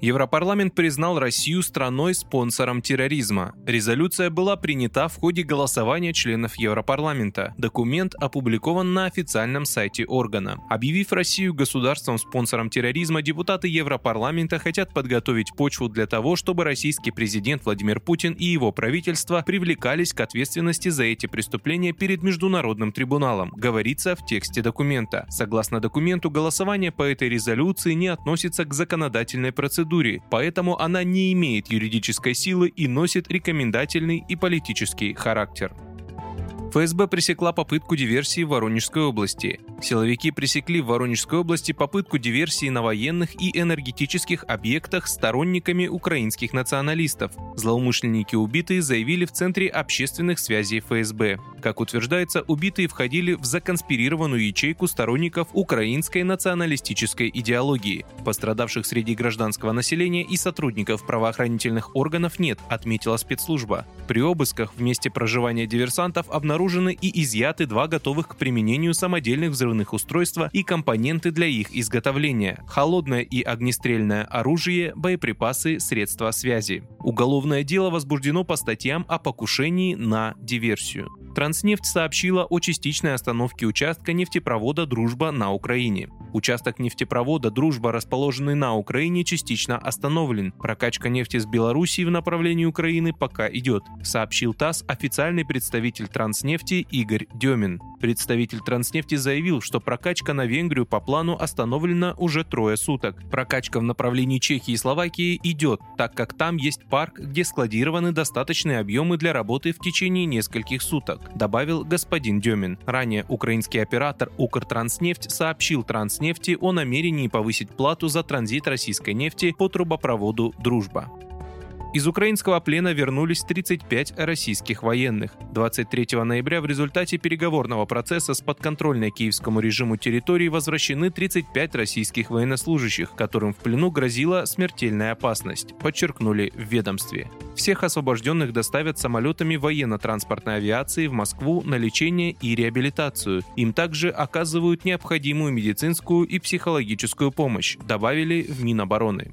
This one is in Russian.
Европарламент признал Россию страной-спонсором терроризма. Резолюция была принята в ходе голосования членов Европарламента. Документ опубликован на официальном сайте органа. Объявив Россию государством-спонсором терроризма, депутаты Европарламента хотят подготовить почву для того, чтобы российский президент Владимир Путин и его правительство привлекались к ответственности за эти преступления перед Международным трибуналом, говорится в тексте документа. Согласно документу, голосование по этой резолюции не относится к законодательной процедуре процедуре, поэтому она не имеет юридической силы и носит рекомендательный и политический характер. ФСБ пресекла попытку диверсии в Воронежской области. Силовики пресекли в Воронежской области попытку диверсии на военных и энергетических объектах сторонниками украинских националистов. Злоумышленники убитые заявили в Центре общественных связей ФСБ. Как утверждается, убитые входили в законспирированную ячейку сторонников украинской националистической идеологии. Пострадавших среди гражданского населения и сотрудников правоохранительных органов нет, отметила спецслужба. При обысках в месте проживания диверсантов обнаружили обнаружены и изъяты два готовых к применению самодельных взрывных устройства и компоненты для их изготовления, холодное и огнестрельное оружие, боеприпасы, средства связи. Уголовное дело возбуждено по статьям о покушении на диверсию. Транснефть сообщила о частичной остановке участка нефтепровода «Дружба» на Украине. Участок нефтепровода «Дружба», расположенный на Украине, частично остановлен. Прокачка нефти с Белоруссии в направлении Украины пока идет, сообщил ТАСС официальный представитель Транснефти Игорь Демин. Представитель Транснефти заявил, что прокачка на Венгрию по плану остановлена уже трое суток. Прокачка в направлении Чехии и Словакии идет, так как там есть парк, где складированы достаточные объемы для работы в течение нескольких суток, добавил господин Демин. Ранее украинский оператор Укртранснефть сообщил Транснефти о намерении повысить плату за транзит российской нефти по трубопроводу «Дружба». Из украинского плена вернулись 35 российских военных. 23 ноября в результате переговорного процесса с подконтрольной киевскому режиму территории возвращены 35 российских военнослужащих, которым в плену грозила смертельная опасность, подчеркнули в ведомстве. Всех освобожденных доставят самолетами военно-транспортной авиации в Москву на лечение и реабилитацию. Им также оказывают необходимую медицинскую и психологическую помощь, добавили в Минобороны.